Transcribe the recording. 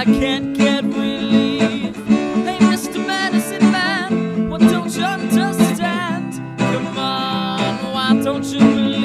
I can't get relief. Hey, Mr. Medicine Man, what don't you understand? Come on, why don't you believe?